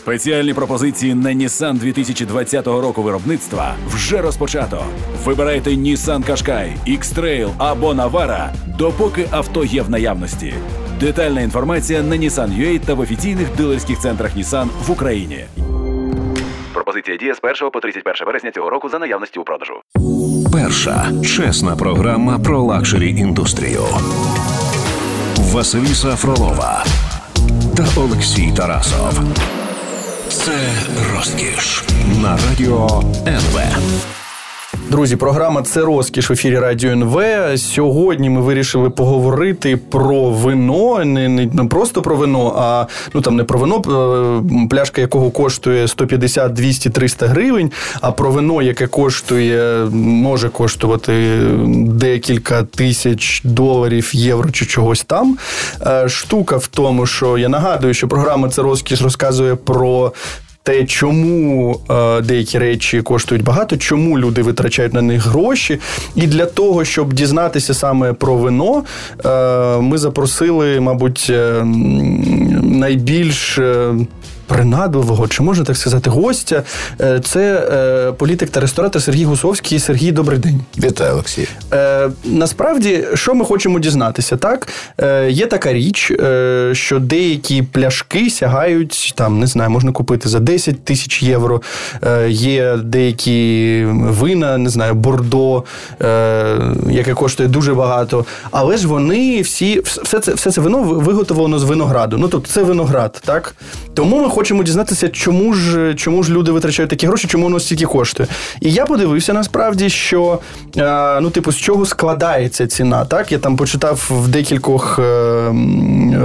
Спеціальні пропозиції на Nissan 2020 року виробництва вже розпочато. Вибирайте Nissan Qashqai, X-Trail або Navara, допоки авто є в наявності. Детальна інформація на Nissan.ua та в офіційних дилерських центрах Nissan в Україні. Пропозиція діє з 1 по 31 вересня цього року за наявності у продажу. Перша чесна програма про luxury індустрію. Василіса Фролова та Олексій Тарасов. Це розкіш на радіо НВ. Друзі, програма це розкіш в ефірі Радіо НВ. Сьогодні ми вирішили поговорити про вино, не, не, не просто про вино, а ну там не про вино, е, пляшка якого коштує 150, 200, 300 гривень, а про вино, яке коштує, може коштувати декілька тисяч доларів, євро чи чогось там. Е, штука в тому, що я нагадую, що програма це розкіш розказує про те, чому е, деякі речі коштують багато, чому люди витрачають на них гроші. І для того, щоб дізнатися саме про вино, е, ми запросили, мабуть, е, найбільш. Принадливого, чи можна так сказати, гостя. Е, це е, політик та ресторатор Сергій Гусовський. Сергій, добрий день. Вітаю, Олексій. Е, Насправді, що ми хочемо дізнатися, так? Є така річ, що деякі пляшки сягають, там, не знаю, можна купити за 10 тисяч євро. Є деякі вина, не знаю, бордо, яке коштує дуже багато. Але ж вони всі, все це, все це вино виготовлено з винограду. Ну, тобто, це виноград, так? Тому ми хочемо дізнатися, чому ж чому ж люди витрачають такі гроші, чому воно стільки коштує. І я подивився насправді, що е, ну, типу, з чого складається ціна. Так, я там почитав в декількох е,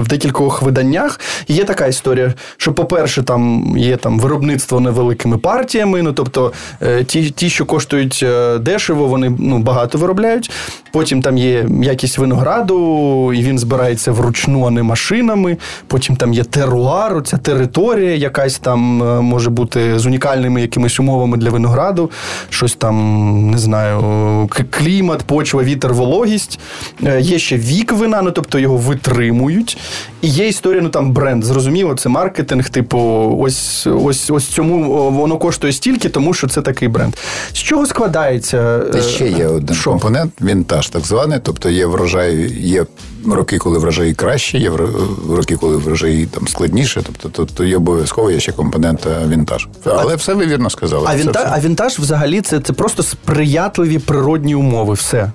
в декількох виданнях. Є така історія, що, по-перше, там є там виробництво невеликими партіями. Ну тобто е, ті, ті, що коштують дешево, вони ну, багато виробляють. Потім там є якість винограду, і він збирається вручну, а не машинами. Потім там є теруар, ця територія якась там е, може бути з унікальними якимись умовами для винограду, щось там, не знаю, клімат, почва, вітер, вологість. Е, є ще вік вина, ну тобто його витримують. І є історія, ну там бренд. Зрозуміло, це маркетинг, типу, ось ось ось цьому воно коштує стільки, тому що це такий бренд. З чого складається? Та ще є один Шо? компонент, вінтаж так званий, тобто є врожай, є роки, коли врожаї краще, є роки, коли врожаї там складніше. Тобто, то, то є обов'язково є ще компонент е, вінтаж. Але а, все ви вірно сказали. А вінтаж, а вінтаж взагалі це, це просто сприятливі природні умови. Все.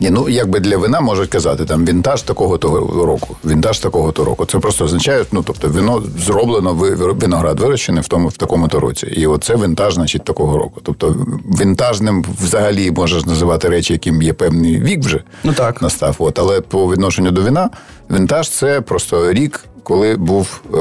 Ні, ну якби для вина можуть казати там вінтаж такого того року, вінтаж такого то року. Це просто означає, ну тобто вино зроблено виноград вирощений в тому в такому то році. І оце вінтаж, значить, такого року. Тобто вінтажним взагалі можеш називати речі, яким є певний вік вже ну так настав. От але по відношенню до вина, вінтаж це просто рік, коли був е,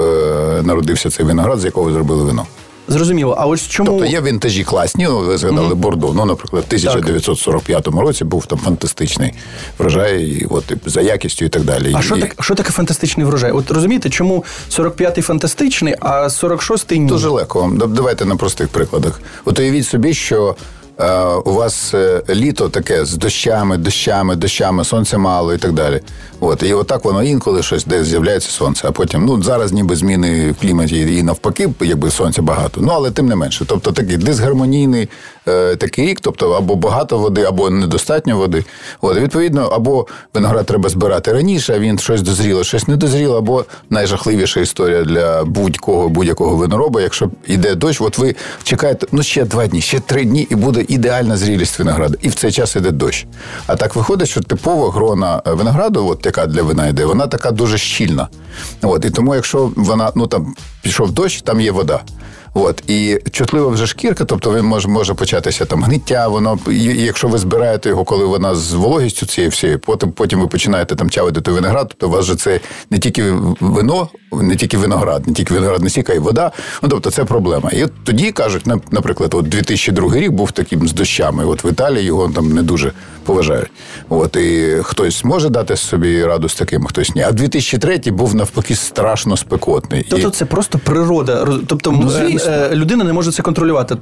народився цей виноград, з якого зробили вино. Зрозуміло, а ось чому тобто є вінтажі класні, ну, ви згадали mm-hmm. Бордо. Ну, наприклад, в 1945 році був там фантастичний врожай, і от і за якістю і так далі. А і... що так що таке фантастичний врожай? От розумієте, чому 45-й фантастичний, а 46-й ні? Дуже легко. Давайте на простих прикладах. От уявіть собі, що у вас е, літо таке з дощами, дощами, дощами, сонця мало і так далі. От і отак воно інколи щось десь з'являється сонце. А потім ну зараз ніби зміни в кліматі і навпаки, якби сонця багато. Ну але тим не менше. Тобто такий дисгармонійний е, такий рік, тобто або багато води, або недостатньо води. От відповідно, або виноград треба збирати раніше, а він щось дозріло, щось не дозріло, або найжахливіша історія для будь-кого будь-якого винороба. Якщо йде дощ, от ви чекаєте ну ще два дні, ще три дні, і буде ідеальна зрілість винограду. І в цей час іде дощ. А так виходить, що типова грона винограду, от яка для вина йде, вона така дуже щільна. От, І тому, якщо вона ну там пішов дощ, там є вода. От і чутлива вже шкірка, тобто він може може початися там гниття. Воно і якщо ви збираєте його, коли вона з вологістю цієї всієї, потім потім ви починаєте там чавити той виноград. Тобто у вас же це не тільки вино, не тільки виноград, не тільки виноградний сік, а й вода. Ну тобто це проблема. І от тоді кажуть, наприклад, от 2002 рік був таким з дощами. От в Італії його там не дуже поважають. От і хтось може дати собі раду з таким, хтось ні. А 2003 був навпаки страшно спекотний. Тобто І- це просто природа. Тобто Ну, е, людина не може це контролювати.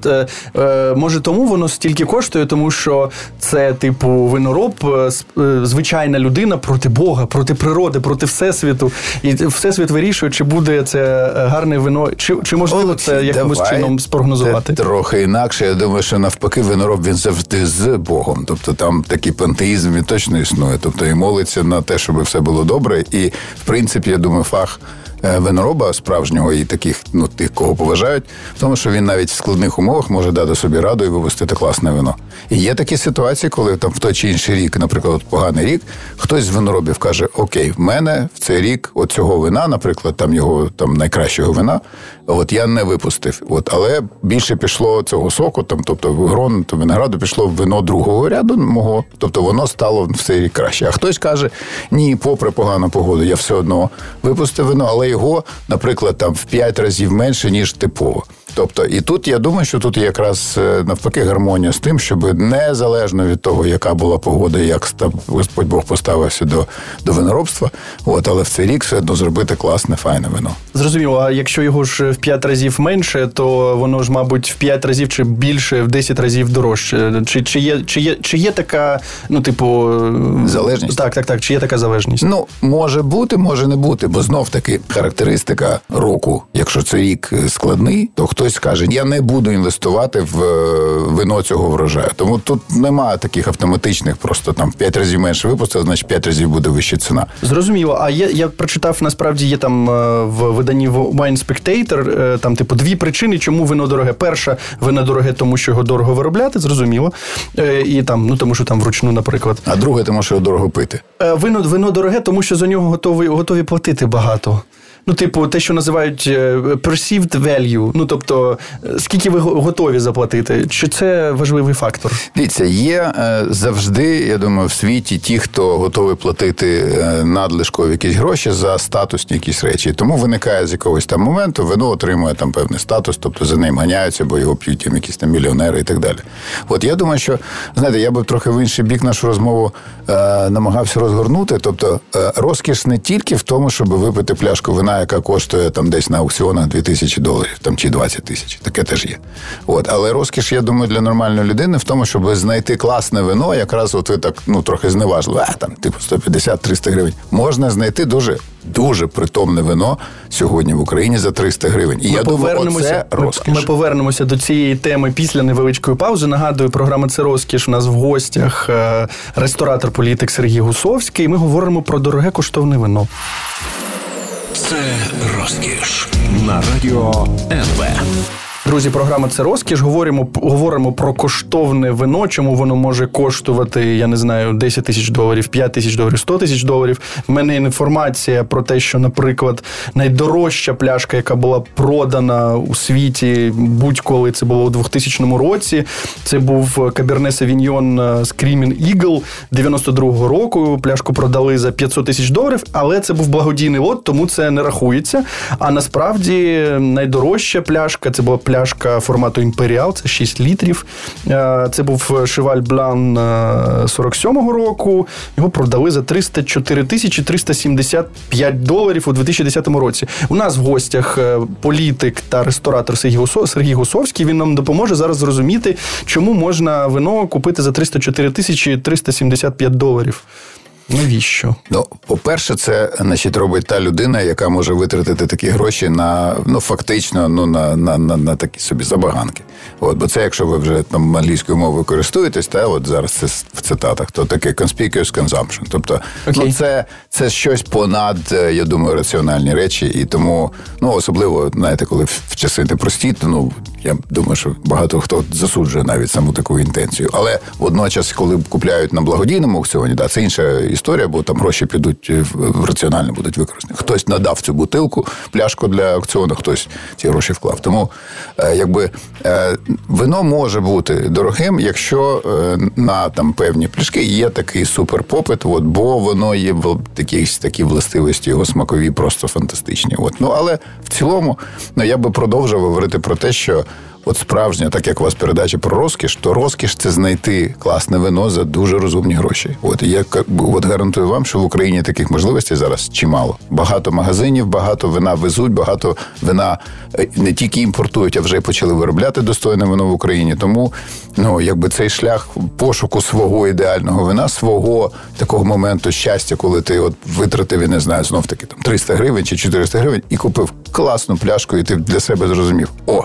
Е, Може, тому воно стільки коштує, тому що це, типу, винороб, е, е, звичайна людина проти Бога, проти природи, проти всесвіту. І всесвіт вирішує, чи буде це е, гарне вино, чи, чи можливо це якимось Давай чином спрогнозувати. Трохи інакше. Я думаю, що навпаки, винороб він завжди з Богом. Тобто там такий пантеїзм він точно існує. Тобто і молиться на те, щоб все було добре. І в принципі, я думаю, фах. Е, Винороба справжнього і таких, ну тих, кого поважають, в тому, що він навіть в складних умовах може дати собі раду і випустити класне вино. І є такі ситуації, коли там в той чи інший рік, наприклад, поганий рік, хтось з виноробів каже: Окей, в мене в цей рік от цього вина, наприклад, там його там найкращого вина, от я не випустив. От, але більше пішло цього соку, там, тобто грон то винограду пішло в вино другого ряду мого, тобто воно стало в цей рік краще. А хтось каже: ні, попри погану погоду, я все одно випустив вино, але його, наприклад, там в 5 разів менше, ніж типово. Тобто, і тут я думаю, що тут якраз е, навпаки гармонія з тим, щоб незалежно від того, яка була погода, як став Господь Бог поставився до, до виноробства, от, але в цей рік все одно зробити класне, файне вино. Зрозуміло, а якщо його ж в 5 разів менше, то воно ж, мабуть, в 5 разів чи більше, в 10 разів дорожче. Чи, чи, є, чи, є, чи є така, ну, типу. е, Залежність? Так, так, так. Чи є така залежність? Ну, може бути, може не бути, бо знов таки характеристика року. Якщо це рік е, складний, то хтось скаже: я не буду інвестувати в е, вино цього врожаю. Тому тут немає таких автоматичних, просто там 5 разів менше випустив, значить 5 разів буде вища ціна. Зрозуміло. А є, я прочитав, насправді є там е, в виданні Wine Spectator, е, там, типу, дві причини, чому вино дороге. Перша, вино дороге, тому що його дорого виробляти, зрозуміло. І там, ну тому що там вручну, наприклад. А друге, тому що його дорого пити. Вино, вино дороге, тому що за нього готові, готові платити багато. Ну, типу, те, що називають е, perceived value. Ну, тобто, е, скільки ви готові заплатити? Чи це важливий фактор? Дивіться, є е, завжди, я думаю, в світі ті, хто готовий платити надлишкові якісь гроші за статусні якісь речі. Тому виникає з якогось там моменту, вино отримує там певний статус, тобто за ним ганяються, бо його п'ють там якісь там мільйонери і так далі. От я думаю, що знаєте, я би трохи в інший бік нашу розмову е, намагався розгорнути. Тобто, е, розкіш не тільки в тому, щоб випити пляшку вина, яка коштує там десь на аукціонах 2000 доларів, там чи 20 тисяч. Таке теж є. От, але розкіш, я думаю, для нормальної людини в тому, щоб знайти класне вино, якраз от ви так ну трохи зневажили, а там типу 150-300 гривень. Можна знайти дуже. Дуже притомне вино сьогодні в Україні за 300 гривень. І я думаю, ми, розкіш. ми повернемося до цієї теми після невеличкої паузи. Нагадую, програма це розкіш. У нас в гостях е, ресторатор політик Сергій Гусовський. Ми говоримо про дороге коштовне вино. Це розкіш на радіо НВ. Друзі, програма це розкіш. Говоримо, говоримо про коштовне вино, чому воно може коштувати, я не знаю, 10 тисяч доларів, 5 тисяч доларів, 100 тисяч доларів. В мене інформація про те, що, наприклад, найдорожча пляшка, яка була продана у світі будь-коли це було у 2000 році. Це був Каберне Савіньйон Screaming Eagle 92-го року. Пляшку продали за 500 тисяч доларів, але це був благодійний лот, тому це не рахується. А насправді найдорожча пляшка це була пляшка формату Імперіал, це 6 літрів. Е, Це був Шеваль Блан е, 47-го року. Його продали за 304 тисячі 375 доларів у 2010 році. У нас в гостях е, політик та ресторатор Сергій Гусовський. Він нам допоможе зараз зрозуміти, чому можна вино купити за 304 тисячі 375 доларів. Навіщо? Ну, по-перше, це значить робить та людина, яка може витратити такі гроші на ну фактично ну на, на, на, на такі собі забаганки. От, бо це, якщо ви вже там англійською мовою користуєтесь, та от зараз це в цитатах, то таке conspicuous consumption. Тобто, ну це, це щось понад, е, я думаю, раціональні речі, і тому ну особливо, знаєте, коли в часи непрості, то ну я думаю, що багато хто засуджує навіть саму таку інтенцію. Але водночас, коли купляють на благодійному аукціоні, да, це інша історія, бо там гроші підуть в, в раціонально будуть використані. Хтось надав цю бутилку, пляшку для аукціону, хтось ці гроші вклав. Тому е, якби е, вино може бути дорогим, якщо е, на там певні пляшки є такий суперпопит, от, бо воно є в якісь такі властивості, його смакові просто фантастичні. От. Ну але в цілому, ну я би продовжував говорити про те, що от справжня, так як у вас передача про розкіш, то розкіш це знайти класне вино за дуже розумні гроші. От і я от гарантую вам, що в Україні таких можливостей зараз чимало. Багато магазинів, багато вина везуть, багато вина е, не тільки імпортують, а вже почали виробляти достойне вино в Україні. Тому ну якби цей шлях пошуку свого ідеального вина, свого такого моменту щастя, коли ти от витратив, я не знаю, знов таки там 300 гривень чи 400 гривень, і купив класну пляшку, і ти для себе зрозумів: о,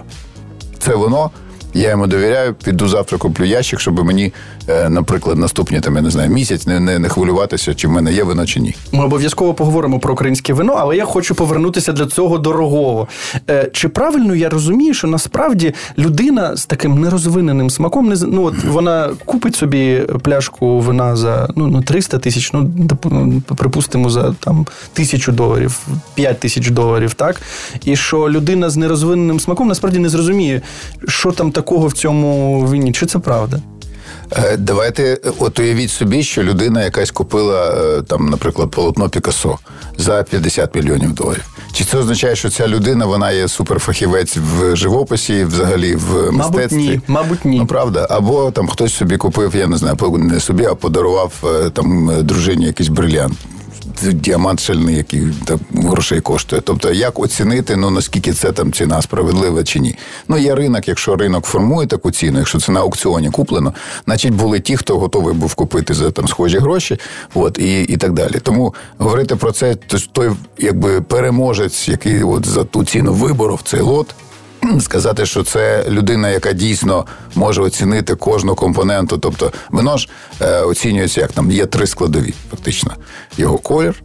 це воно. Я йому довіряю, піду завтра куплю ящик, щоб мені, е, наприклад, наступні там, я не знаю, місяць не, не, не хвилюватися, чи в мене є вино, чи ні. Ми обов'язково поговоримо про українське вино, але я хочу повернутися для цього дорогого. Е, чи правильно я розумію, що насправді людина з таким нерозвиненим смаком не ну, от вона купить собі пляшку вина за ну, ну 300 тисяч, ну, ну припустимо, за там тисячу доларів, 5 тисяч доларів, так? І що людина з нерозвиненим смаком насправді не зрозуміє, що там так такого в цьому вині? Чи це правда? Е, давайте от уявіть собі, що людина якась купила е, там, наприклад, полотно Пікассо за 50 мільйонів доларів. Чи це означає, що ця людина вона є суперфахівець в живописі, взагалі в мистецтві? Мабуть, ні. Мабуть, ні. Ну, правда, або там хтось собі купив, я не знаю, не собі, а подарував е, там дружині якийсь брилянт діамант шальний, який там грошей коштує. Тобто, як оцінити, ну наскільки це там ціна справедлива чи ні? Ну є ринок, якщо ринок формує таку ціну, якщо це на аукціоні куплено, значить були ті, хто готовий був купити за там схожі гроші, от і і так далі. Тому говорити про це, то той якби переможець, який от за ту ціну виборов цей лот сказати, що це людина, яка дійсно може оцінити кожну компоненту. Тобто, вино ж е, оцінюється як там є три складові, фактично. Його колір,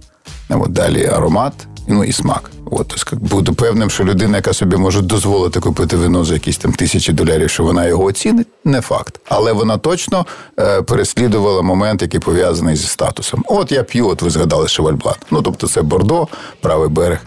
от, далі аромат, ну і смак. От, тобто, буду певним, що людина, яка собі може дозволити купити вино за якісь там тисячі долярів, що вона його оцінить, не факт. Але вона точно е, переслідувала момент, який пов'язаний зі статусом. От я п'ю, от ви згадали Шевальблат. Ну тобто, це Бордо, правий берег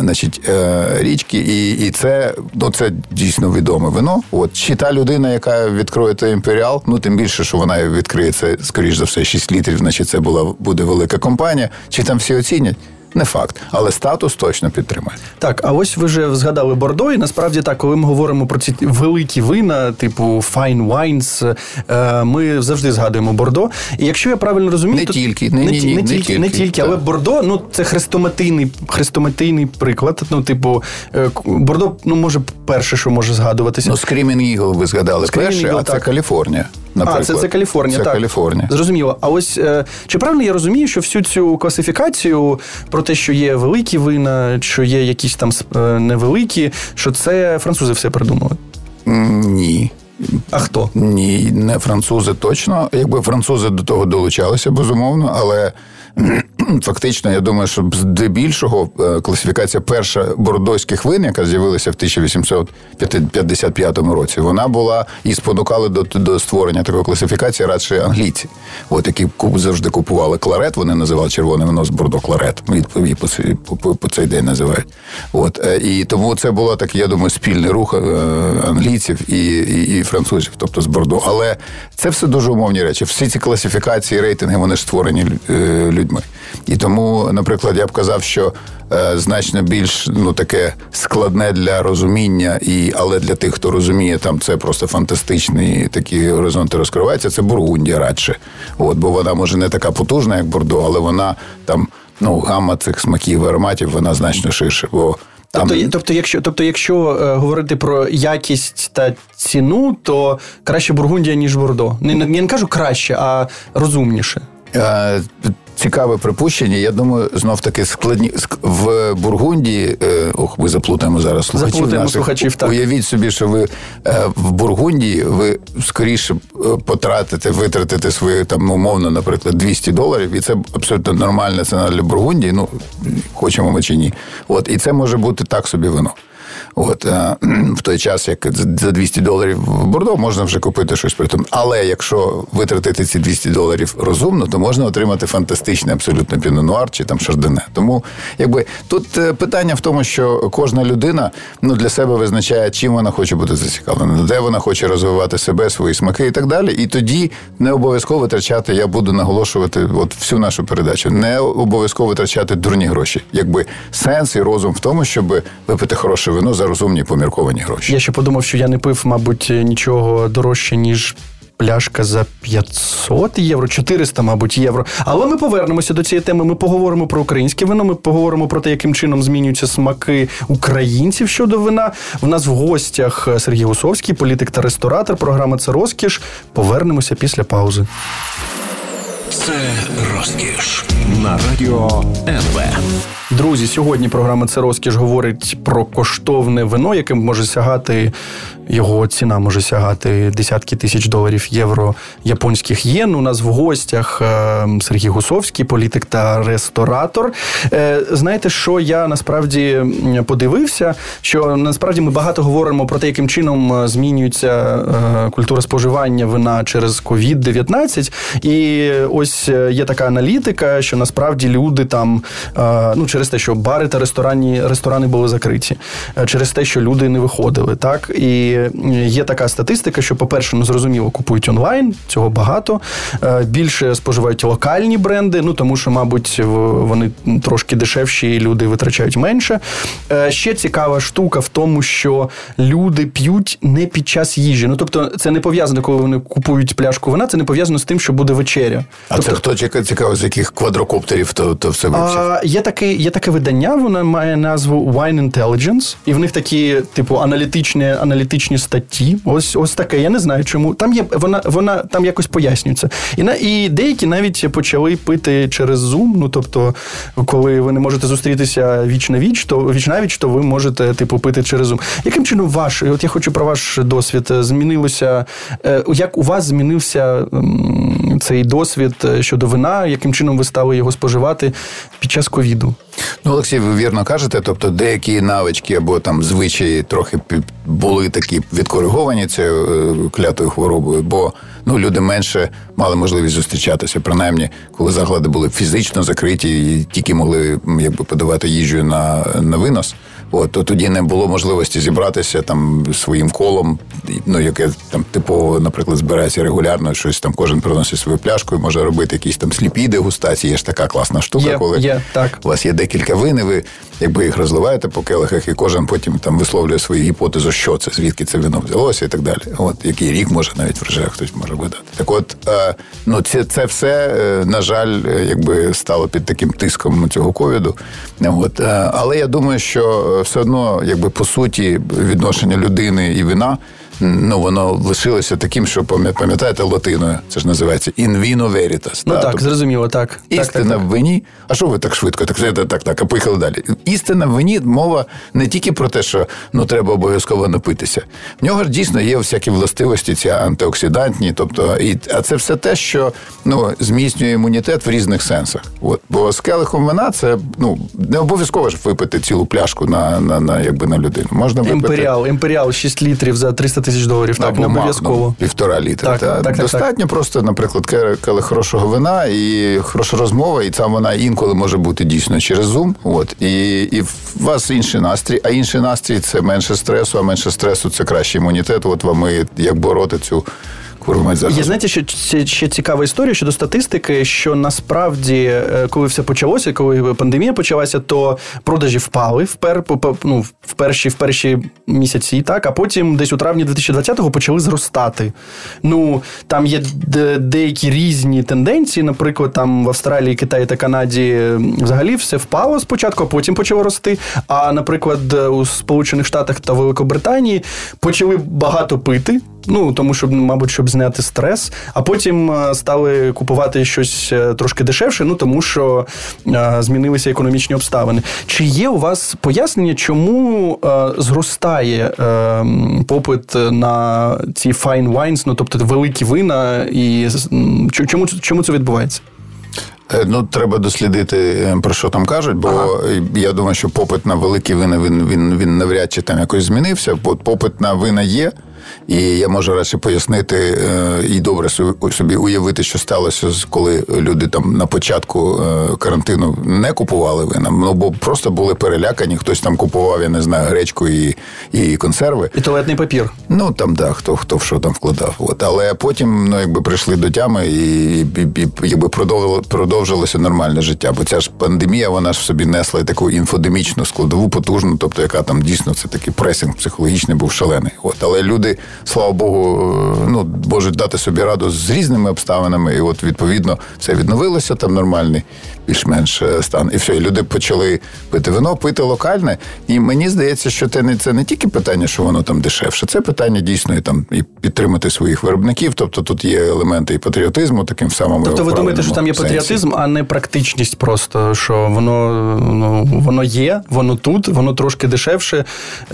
значить, е, річки, і і це ну, це дійсно відоме вино. От чи та людина, яка відкроє той імперіал, ну тим більше, що вона відкриє це, скоріш за все, 6 літрів, значить це була буде велика компанія. Чи там всі оцінять? Не факт, але статус точно підтримує. Так, а ось ви вже згадали Бордо, і насправді так, коли ми говоримо про ці великі вина, типу fine wines, е, ми завжди згадуємо Бордо. І якщо я правильно розумію, не то тільки, не, не, ні, ні, не, тільки, не тільки, але Бордо, ну це хрестоматийний хрестоматийний приклад. Ну, типу, е, Бордо, ну може, перше, що може згадуватися. Ну, Screaming Eagle ви згадали Screaming перше, Eagle, а так. це Каліфорнія. Наприклад. А, це це Каліфорнія. Це так. Каліфорнія. Зрозуміло. А ось е, чи правильно я розумію, що всю цю класифікацію про те, що є великі вина, що є якісь там е, невеликі, що це французи все придумали? Ні. А хто? Ні, не французи точно. Якби французи до того долучалися, безумовно, але фактично, я думаю, що здебільшого е, класифікація перша бордойських вин, яка з'явилася в 1855 році, вона була і спонукали до до створення такої класифікації радше англійці, от які завжди купували кларет, вони називали червоне вино з бордо кларет. Відповідь по, по, по цей день називають. От е, і тому це було так, я думаю, спільний рух е, англійців і, і, і французів, тобто з бордо. Але це все дуже умовні речі. Всі ці класифікації, рейтинги вони ж створені людьми. І тому, наприклад, я б казав, що е, значно більш ну таке складне для розуміння, і але для тих, хто розуміє, там це просто фантастичні такі горизонти розкриваються. Це Бургундія радше. От, бо вона може не така потужна, як Бордо, але вона там ну гамма цих смаків і ароматів, вона значно ширше. Бо Тобто, тобто, якщо тобто, якщо е, говорити про якість та ціну, то краще Бургундія, ніж Бордо. Не, не, не кажу краще, а розумніше. Е, цікаве припущення. Я думаю, знов таки складні в Бургундії. Е, ох, ми заплутаємо зараз слухачів. Заплутаємо наших. слухачів, так. Уявіть собі, що ви е, в Бургундії ви скоріше е, потратите, витратите свої там умовно, наприклад, 200 доларів, і це абсолютно нормальна ціна для Бургундії. Ну хочемо ми чи ні. От і це може бути так собі вино. От е, в той час, як за 200 доларів в Бордо можна вже купити щось при тому. Але якщо витратити ці 200 доларів розумно, то можна отримати фантастичний абсолютно пінонуар чи там шардоне. Тому якби тут е, питання в тому, що кожна людина ну для себе визначає, чим вона хоче бути зацікавлена, де вона хоче розвивати себе, свої смаки і так далі. І тоді не обов'язково витрачати. Я буду наголошувати, от всю нашу передачу, не обов'язково витрачати дурні гроші. Якби сенс і розум в тому, щоб випити хороше вино за розумні помірковані гроші. Я ще подумав, що я не пив, мабуть, нічого дорожче, ніж пляшка за 500 євро, 400, мабуть, євро. Але ми повернемося до цієї теми. Ми поговоримо про українське вино. Ми поговоримо про те, яким чином змінюються смаки українців щодо вина. У нас в гостях Сергій Гусовський, політик та ресторатор. Програма це розкіш. Повернемося після паузи. Це розкіш на радіо НВ. Друзі, сьогодні програма це розкіш говорить про коштовне вино, яким може сягати його ціна може сягати десятки тисяч доларів євро японських єн. У нас в гостях е, Сергій Гусовський, політик та ресторатор. Е, знаєте, що я насправді подивився? Що насправді ми багато говоримо про те, яким чином е, змінюється культура споживання вина через COVID-19. І ось є така аналітика, що насправді люди там ну через те, що бари та ресторані ресторани були закриті, через те, що люди не виходили, так і є така статистика, що, по-перше, ну зрозуміло, купують онлайн, цього багато. Е, більше споживають локальні бренди, ну тому що, мабуть, вони трошки дешевші, і люди витрачають менше. Е, ще цікава штука в тому, що люди п'ють не під час їжі. Ну тобто, це не пов'язано, коли вони купують пляшку вина, це не пов'язано з тим, що буде вечеря. А тобто, це хто цікаво, з яких квадрокоптерів то то все вивчить? Є таке, є таке видання, воно має назву Wine Intelligence, і в них такі, типу, аналітичні аналітичні статті. Ось ось таке. Я не знаю, чому. Там є вона вона там якось пояснюється. І на і деякі навіть почали пити через Zoom. Ну тобто, коли ви не можете зустрітися віч на віч, то віч на віч, то ви можете типу пити через Zoom. Яким чином ваш? От я хочу про ваш досвід. Змінилося е, як у вас змінився цей досвід е, щодо вина? Яким чином ви стали його споживати під час ковіду? Ну, Олексій, ви вірно кажете, тобто деякі навички або там звичаї трохи були такі відкориговані цією е, клятою хворобою, бо ну люди менше мали можливість зустрічатися, принаймні, коли заклади були фізично закриті і тільки могли якби подавати їжу на, на винос. От то тоді не було можливості зібратися там своїм колом, ну яке там типово, наприклад, збирається регулярно, щось там кожен приносить свою пляшку і може робити якісь там сліпі дегустації. Є ж така класна штука, є, коли є, так. у вас є декілька вин, і ви якби їх розливаєте по келихах, і кожен потім там висловлює свою гіпотезу, що це, звідки це вино взялося, і так далі. От який рік може навіть вже хтось може видати. Так, от е, ну це це все е, на жаль, е, якби стало під таким тиском цього ковіду. От але я думаю, що все одно, якби по суті, відношення людини і вина ну воно лишилося таким, що пам'ятаєте латиною. Це ж називається in vino veritas. Ну та? так, тобто, зрозуміло, так. Істина так, так, в вині. А що ви так швидко? Так, так, так, так, а поїхали далі. Істина в вині мова не тільки про те, що ну треба обов'язково напитися. В нього ж дійсно є всякі властивості, ці антиоксидантні, тобто, і, а це все те, що ну, зміцнює імунітет в різних сенсах. От. Бо з келихом вина це ну не обов'язково ж випити цілу пляшку на на, на, якби на людину. Можна випити... Імперіал, імперіал 6 літрів за 300 тисяч доларів. Так, так обов'язково. Ну, півтора літра. Так, та. Так, Достатньо так, просто, наприклад, коли хорошого вина і хороша розмова, і там вона інколи може бути дійсно через Zoom. От і і в вас інший настрій, а інший настрій це менше стресу, а менше стресу це кращий імунітет. От вам і як бороти цю Є знаєте, що це ще цікава історія щодо статистики, що насправді, е, коли все почалося, коли пандемія почалася, то продажі впали в пер, ну, в перші в перші місяці, так, а потім десь у травні 2020-го почали зростати. Ну там є деякі різні тенденції. Наприклад, там в Австралії, Китаї та Канаді взагалі все впало спочатку, а потім почало рости. А наприклад, у Сполучених Штатах та Великобританії почали багато пити. Ну тому що, мабуть, щоб зняти стрес, а потім е, стали купувати щось е, трошки дешевше, ну тому що е, змінилися економічні обставини. Чи є у вас пояснення, чому зростає попит на ці fine wines, ну тобто великі вина, і чому, чому це відбувається? Ну, треба дослідити, про що там кажуть, бо ага. я думаю, що попит на великі вина він він, він навряд чи там якось змінився. Попит на вина є. І я можу радше пояснити е, і добре собі уявити, що сталося, коли люди там на початку е, карантину не купували вина, ну бо просто були перелякані. Хтось там купував, я не знаю, гречку і і консерви. І туалетний папір. Ну там да, хто хто в що там вкладав. От але потім ну якби прийшли до тями і, і, і якби продовжилося нормальне життя. Бо ця ж пандемія, вона ж в собі несла таку інфодемічну складову, потужну, тобто яка там дійсно це такий пресинг психологічний був шалений. От але люди, слава Богу, ну можуть дати собі раду з різними обставинами, і от відповідно все відновилося там нормальний, більш-менш е, стан. І все, і люди почали пити вино, пити локальне. І мені здається, що це не це не тільки питання, що воно там дешевше, це питання дійсно і там і підтримати своїх виробників. Тобто тут є елементи і патріотизму, таким самим. Тобто ви думаєте, що там є патріотизм, а не практичність, просто що воно ну, воно є, воно тут, воно трошки дешевше.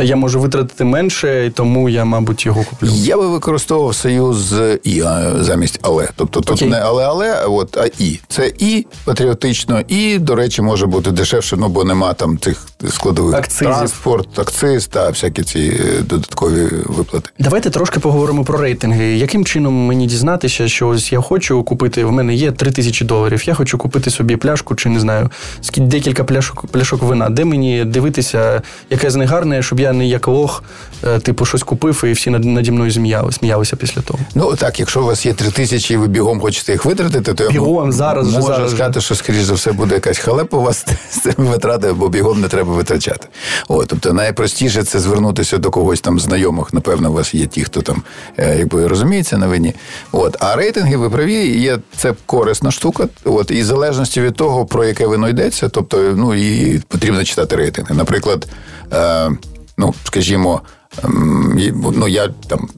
Я можу витратити менше, і тому я, мабуть, його куплю. Я би використовував союз і замість але. Тобто тут Окей. не але, але, от а і це і патріотично, і до речі, може бути дешевше, ну бо нема там цих складових Акцизів. транспорт, акциз та всякі ці е, додаткові виплати. Давайте трошки поговоримо про рейтинги. Яким чином мені дізнатися, що ось я хочу купити? В мене є 3 тисячі доларів. Я хочу купити собі пляшку, чи не знаю, декілька пляшок пляшок вина. Де мені дивитися, яке з них гарне, щоб я не як лох, е, типу, щось купив, і всі наді мною сміялися після того. Ну так, якщо у вас є 3 тисячі, і ви бігом хочете їх витратити, то бігом зараз можу зараз сказати, що скоріш за все буде якась халепа у вас з цими витратами, бо бігом не треба витрачати. О, тобто найпростіше це звернутися до когось там знайомих. Напевно, у вас є ті, хто там е, якби розуміється на вині. От а рейтинги ви праві, є це корисна штука. От і в залежності від того, про яке вино йдеться, тобто ну і потрібно читати рейтинги. Наприклад, е, ну скажімо, е, ну я там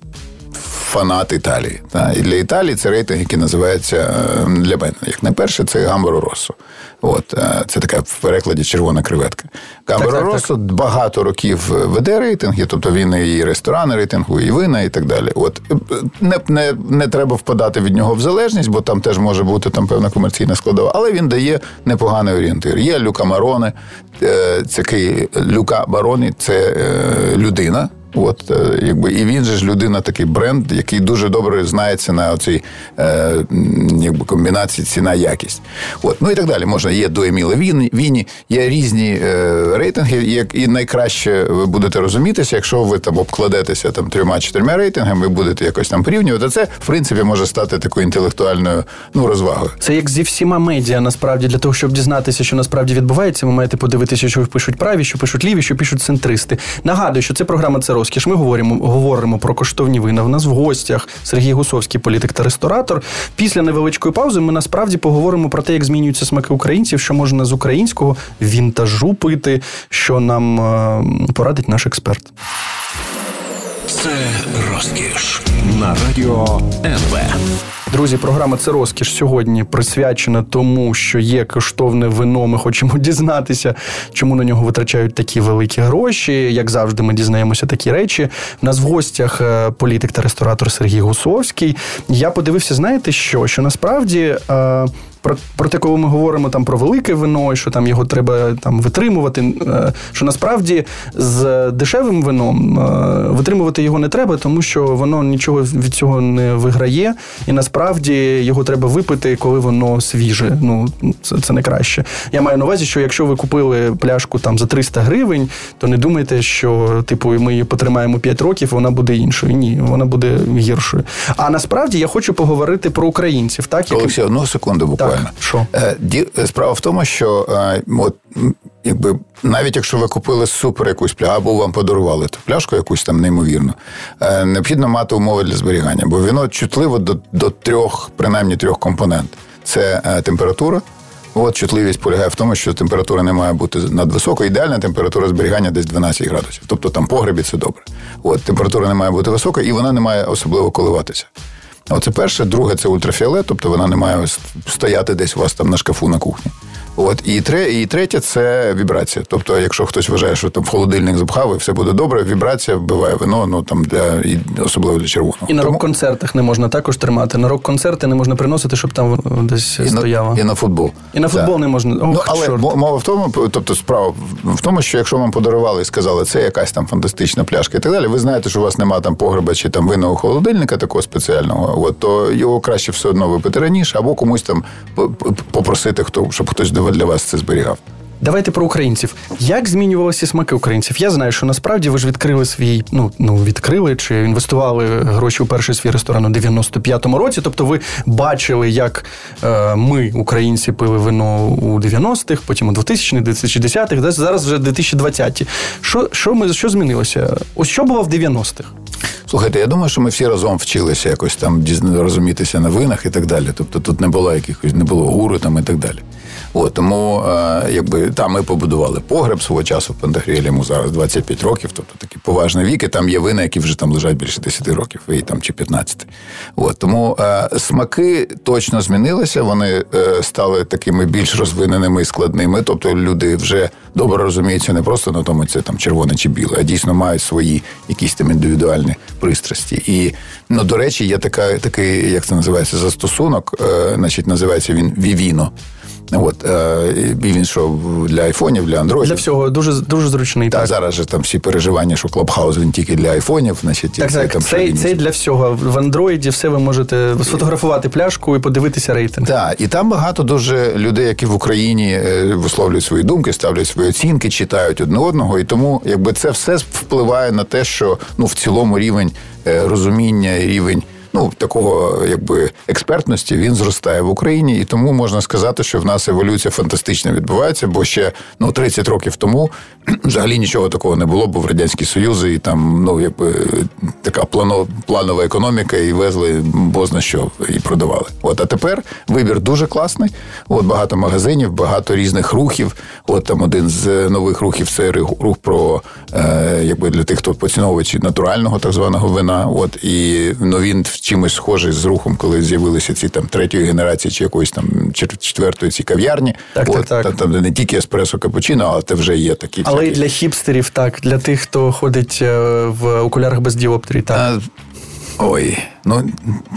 фанат Італії. Та? І для Італії це рейтинг, який називається ем, для мене. Як найперше, це Гамборо Росо. От е, це така в перекладі червона креветка. Гамборо Росо багато років веде рейтинги, тобто він і ресторани рейтингує, і вина, і так далі. От е, не не, не треба впадати від нього в залежність, бо там теж може бути там певна комерційна складова, але він дає непоганий орієнтир. Є Люка Мароне, е, це Люка Бароні, це людина. От е, якби і він же ж людина, такий бренд, який дуже добре знається на цій е, якби комбінації ціна якість. От ну і так далі. Можна є дуеміли війні, війні, є різні е, рейтинги. Як і найкраще ви будете розумітися, якщо ви там обкладетеся там трьома-чотирма рейтингами, ви будете якось там порівнювати. Це в принципі може стати такою інтелектуальною ну розвагою. Це як зі всіма медіа. Насправді для того, щоб дізнатися, що насправді відбувається, ви маєте подивитися, що пишуть праві, що пишуть ліві, що пишуть центристи. Нагадую, що це програма це розкіш. Ми говоримо говоримо про коштовні вина. В нас в гостях Сергій Гусовський, політик та ресторатор. Після невеличкої паузи ми насправді поговоримо про те, як змінюються смаки українців, що можна з українського вінтажу пити, що нам е, порадить наш експерт. Це розкіш на радіо НВ. Друзі, програма це розкіш сьогодні присвячена тому, що є коштовне вино. Ми хочемо дізнатися, чому на нього витрачають такі великі гроші. Як завжди, ми дізнаємося такі речі. У нас в гостях е, політик та ресторатор Сергій Гусовський. Я подивився, знаєте що? Що насправді. Е, про, про те, коли ми говоримо там про велике вино, що там його треба там витримувати. Е, що насправді з дешевим вином е, витримувати його не треба, тому що воно нічого від цього не виграє, і насправді його треба випити, коли воно свіже. Ну це це не краще. Я маю на увазі, що якщо ви купили пляшку там за 300 гривень, то не думайте, що типу ми її потримаємо 5 років, вона буде іншою. Ні, вона буде гіршою. А насправді я хочу поговорити про українців. Так, Олексій, одну секунду буквально. Так. Що? Е, справа в тому, що е, от, якби навіть якщо ви купили супер якусь пляшку, або вам подарували ту пляшку, якусь там неймовірну, е, необхідно мати умови для зберігання, бо вино чутливо до до трьох, принаймні трьох компонентів. Це температура. От чутливість полягає в тому, що температура не має бути надвисокою. Ідеальна температура зберігання десь 12 градусів. Тобто там погребі це добре. От температура не має бути високою, і вона не має особливо коливатися. Оце перше, друге це ультрафіолет, тобто вона не має стояти десь у вас там на шкафу на кухні. От і тре, і третє це вібрація. Тобто, якщо хтось вважає, що там в холодильник запхав і все буде добре, вібрація вбиває вино, ну там для і особливо для червоного. І на Тому- рок-концертах не можна також тримати. На рок-концерти не можна приносити, щоб там десь і стояло. на, і на футбол. І на футбол Так. не можна. Ох, ну, але чорт. мова в тому, тобто справа в тому, що якщо вам подарували і сказали, це якась там фантастична пляшка і так далі, ви знаєте, що у вас немає там погреба чи там винного холодильника такого спеціального, от, то його краще все одно випити раніше, або комусь там попросити, хто, щоб хтось для вас це зберігав. Давайте про українців. Як змінювалися смаки українців? Я знаю, що насправді ви ж відкрили свій, ну ну відкрили чи інвестували гроші у перший свій ресторан у 95-му році. Тобто, ви бачили, як е, ми, українці, пили вино у 90-х, потім у 2000-х, 2010-х, да, зараз вже 2020-ті. Що, що ми що змінилося? Ось що було в 90-х? Слухайте, я думаю, що ми всі разом вчилися якось там розумітися на винах і так далі. Тобто тут не було якихось, не було гуру там і так далі. От, тому е, якби там ми побудували погреб свого часу в Пантагріелі, йому зараз 25 років, тобто такі поважні віки. Там є вина, які вже там лежать більше 10 років, і там чи 15. От, тому е, смаки точно змінилися, вони е, стали такими більш розвиненими і складними. Тобто люди вже добре розуміються не просто на тому, це там червоне чи біле, а дійсно мають свої якісь там індивідуальні пристрасті. І ну, до речі, є така, такий, як це називається, застосунок, значить, називається він Vivino. От, е, і він що для айфонів, для андроїдів. Для всього дуже дуже зручний. Та Так, зараз же там всі переживання, що Клабхаус він тільки для айфонів, значить, так, це так. там Цей, цей для всього. В андроїді все ви можете сфотографувати пляшку і подивитися рейтинг. Так, і там багато дуже людей, які в Україні е, висловлюють свої думки, ставлять свої оцінки, читають одне одного. І тому якби це все впливає на те, що ну в цілому рівень е, розуміння і рівень. Ну, такого якби експертності він зростає в Україні, і тому можна сказати, що в нас еволюція фантастична відбувається, бо ще ну 30 років тому взагалі нічого такого не було, бо в радянський Союз і там ну якби така плано, планова економіка, і везли бозна що і продавали. От а тепер вибір дуже класний. От багато магазинів, багато різних рухів. От там один з нових рухів це рух про е, якби для тих, хто поціновувачі натурального так званого вина. От і ну він чимось схожий з рухом, коли з'явилися ці там третьої генерації чи якоїсь там четвертої ці кав'ярні. Так, От, так, так. Там, де не тільки еспресо капучино, але це вже є такі. Але і для хіпстерів, так, для тих, хто ходить е, в окулярах без діоптрій, так. А, Ой, ну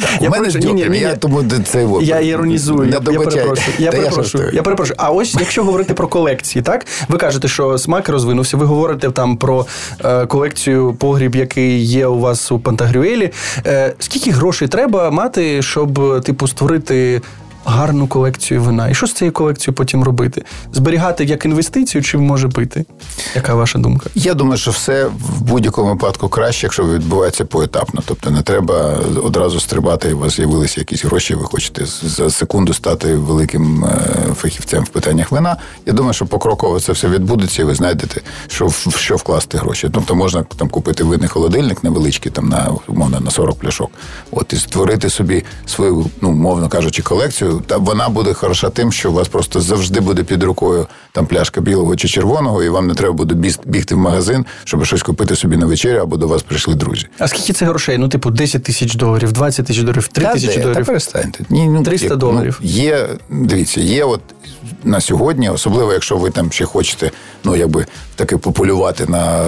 так, Я у мене ж ні, ні, ні, я тому це от, Я іронізую, я, я перепрошую. Я перепрошую. я Я перепрошую. А ось якщо говорити про колекції, так ви кажете, що смак розвинувся. Ви говорите там про е, колекцію погріб, який є у вас у Пантагрюелі. Е, скільки грошей треба мати, щоб типу створити гарну колекцію вина? І що з цією колекцією потім робити? Зберігати як інвестицію, чи може пити? Яка ваша думка? Я думаю, що все в будь-якому випадку краще, якщо відбувається поетапно. Тобто не треба одразу стрибати, у вас з'явилися якісь гроші, ви хочете за секунду стати великим е, фахівцем в питаннях вина. Я думаю, що покроково це все відбудеться, і ви знайдете, що в що вкласти гроші. Тобто можна там купити винний холодильник невеличкий, там на умовно на 40 пляшок. От і створити собі свою, ну мовно кажучи, колекцію. Вона буде хороша тим, що у вас просто завжди буде під рукою там пляшка білого чи червоного, і вам не треба буде бігти в магазин, щоб щось купити собі на вечерю, або до вас прийшли друзі. А скільки це грошей? Ну, типу, 10 тисяч доларів, 20 тисяч доларів, 3 тисячі доларів. Та перестаньте. Ні, ну, 300 як, доларів. Ну, є, дивіться, є от на сьогодні, особливо якщо ви там ще хочете, ну якби таки полювати на,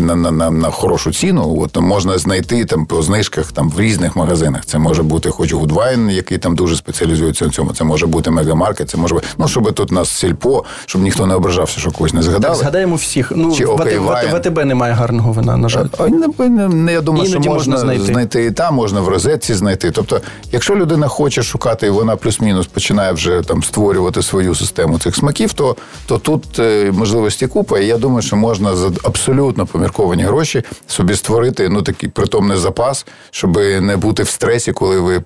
на, на, на, на хорошу ціну, от, то можна знайти там по знижках там в різних магазинах. Це може бути хоч Goodwine, який там дуже спеціалізується на цьому. Це може бути мегамаркет, це може бути, ну щоб тут нас сільпо, щоб ніхто не ображався, що когось не згадали. Згадаємо всіх. Ну, Чи в, в, в АТБ немає гарного вина, на жаль. А, не- не- не- Я думаю, Іноді що можна можна, знайти. знайти. і там, можна в розетці знайти. Тобто, якщо людина хоче шукати, і вона плюс-мінус починає вже там створювати свою систему цих смаків, то, то тут е, можливості купа. І я думаю, що можна за абсолютно помірковані гроші собі створити ну такий притомний запас, щоб не бути в стресі, коли ви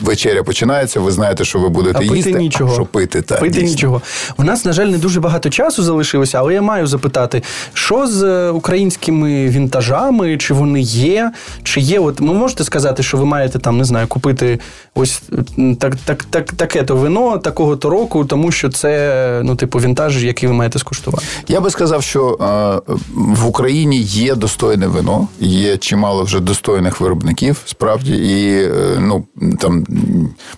вечеря починається. Ви знаєте, що ви будете А пити їсти, нічого. а що пити та пити дійсно. нічого. У нас, на жаль, не дуже багато часу залишилося, але я маю запитати, що з е, українськими вінтажами, чи вони є, чи є. От ви можете сказати, що ви маєте там, не знаю, купити ось так, так, так, таке-то вино, такого-то року, тому що що це ну, типу, вінтаж, який ви маєте скуштувати? Я би сказав, що е, в Україні є достойне вино, є чимало вже достойних виробників, справді, і е, ну там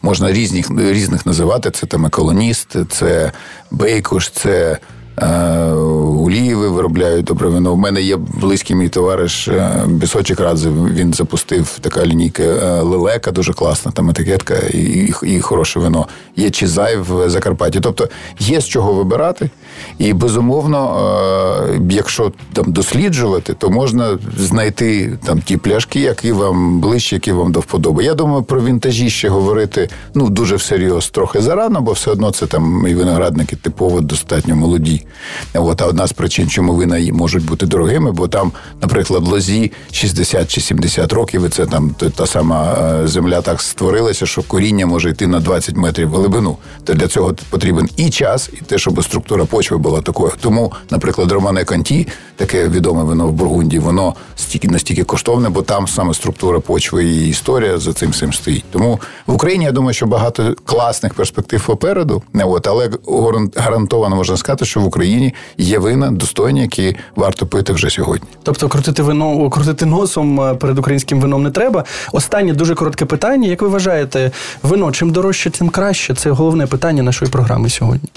можна різних різних називати. Це там еколоніст, це бейкуш, це. Оліви виробляють добре вино. У мене є близький мій товариш Бісочик Радзе. Він запустив така лінійка лелека, дуже класна, там етикетка і, і, і хороше вино. Є Чизай в Закарпатті. Тобто є з чого вибирати. І безумовно, якщо там досліджувати, то можна знайти там ті пляшки, які вам ближче, які вам до вподоби. Я думаю, про вінтажі ще говорити ну дуже всерйоз трохи зарано, бо все одно це там і виноградники типово достатньо молоді. От, а одна з причин, чому вина можуть бути дорогими, бо там, наприклад, лозі 60 чи 70 років, і це там та сама е, земля так створилася, що коріння може йти на 20 метрів глибину. То для цього потрібен і час, і те, щоб структура почви була такою. Тому, наприклад, Романе Канті, таке відоме вино в Бургунді, воно стільки настільки коштовне, бо там саме структура почви і історія за цим всім стоїть. Тому в Україні я думаю, що багато класних перспектив попереду. Не от, але гарантовано можна сказати, що в Україні є вина достойні, які варто пити вже сьогодні. Тобто крутити вино, крутити носом е, перед українським вином не треба. Останнє дуже коротке питання. Як ви вважаєте, вино чим дорожче, тим краще? Це головне питання нашої програми сьогодні.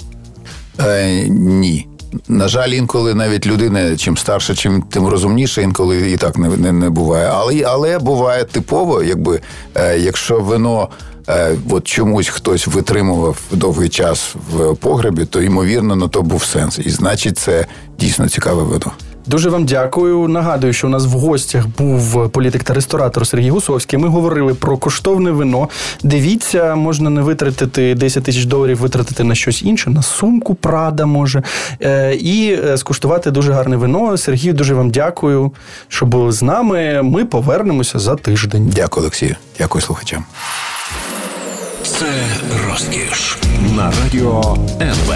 Е, Ні. На жаль, інколи навіть людина чим старша, чим тим розумніше, інколи і так не не, не буває. Але але буває типово, якби е, якщо вино от чомусь хтось витримував довгий час в погребі, то ймовірно на то був сенс. І значить, це дійсно цікаве вино. Дуже вам дякую. Нагадую, що у нас в гостях був політик та ресторатор Сергій Гусовський. Ми говорили про коштовне вино. Дивіться, можна не витратити 10 тисяч доларів, витратити на щось інше, на сумку Прада може. Е, і е, скуштувати дуже гарне вино. Сергій, дуже вам дякую, що були з нами. Ми повернемося за тиждень. Дякую, Олексію. Дякую слухачам. Це розкіш на радіо НВ.